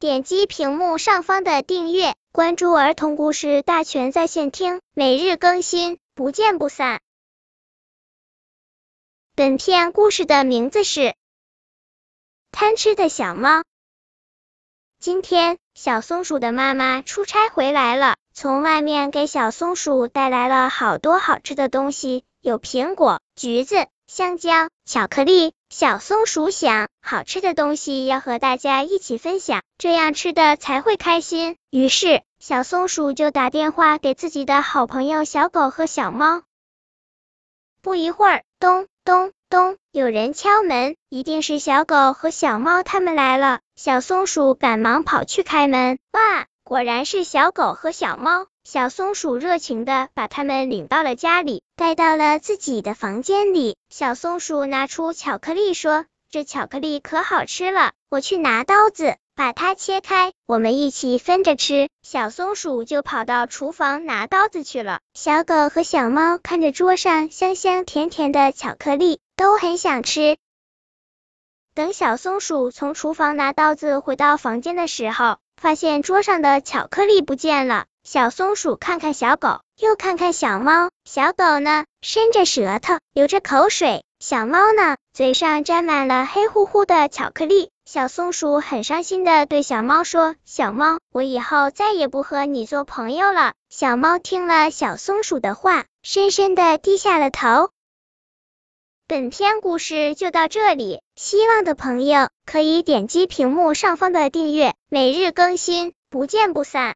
点击屏幕上方的订阅，关注儿童故事大全在线听，每日更新，不见不散。本片故事的名字是《贪吃的小猫》。今天，小松鼠的妈妈出差回来了，从外面给小松鼠带来了好多好吃的东西，有苹果、橘子。香蕉、巧克力，小松鼠想，好吃的东西要和大家一起分享，这样吃的才会开心。于是，小松鼠就打电话给自己的好朋友小狗和小猫。不一会儿，咚咚咚，有人敲门，一定是小狗和小猫他们来了。小松鼠赶忙跑去开门，哇，果然是小狗和小猫。小松鼠热情的把它们领到了家里，带到了自己的房间里。小松鼠拿出巧克力说：“这巧克力可好吃了，我去拿刀子把它切开，我们一起分着吃。”小松鼠就跑到厨房拿刀子去了。小狗和小猫看着桌上香香甜甜的巧克力，都很想吃。等小松鼠从厨房拿刀子回到房间的时候，发现桌上的巧克力不见了。小松鼠看看小狗，又看看小猫。小狗呢，伸着舌头，流着口水；小猫呢，嘴上沾满了黑乎乎的巧克力。小松鼠很伤心的对小猫说：“小猫，我以后再也不和你做朋友了。”小猫听了小松鼠的话，深深的低下了头。本篇故事就到这里，希望的朋友可以点击屏幕上方的订阅，每日更新，不见不散。